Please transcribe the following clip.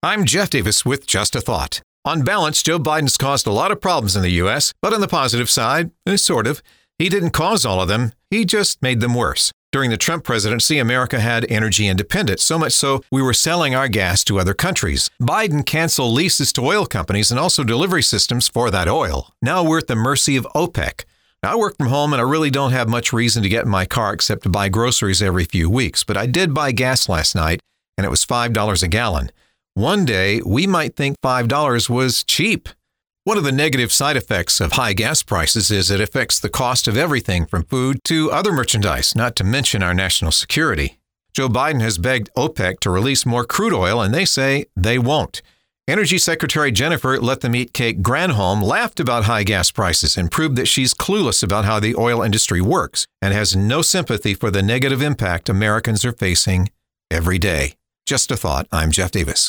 I'm Jeff Davis with Just a Thought. On balance, Joe Biden's caused a lot of problems in the U.S., but on the positive side, eh, sort of, he didn't cause all of them, he just made them worse. During the Trump presidency, America had energy independence, so much so we were selling our gas to other countries. Biden canceled leases to oil companies and also delivery systems for that oil. Now we're at the mercy of OPEC. Now, I work from home and I really don't have much reason to get in my car except to buy groceries every few weeks, but I did buy gas last night and it was $5 a gallon. One day, we might think $5 was cheap. One of the negative side effects of high gas prices is it affects the cost of everything from food to other merchandise, not to mention our national security. Joe Biden has begged OPEC to release more crude oil, and they say they won't. Energy Secretary Jennifer Let Them Eat Cake Granholm laughed about high gas prices and proved that she's clueless about how the oil industry works and has no sympathy for the negative impact Americans are facing every day. Just a thought. I'm Jeff Davis.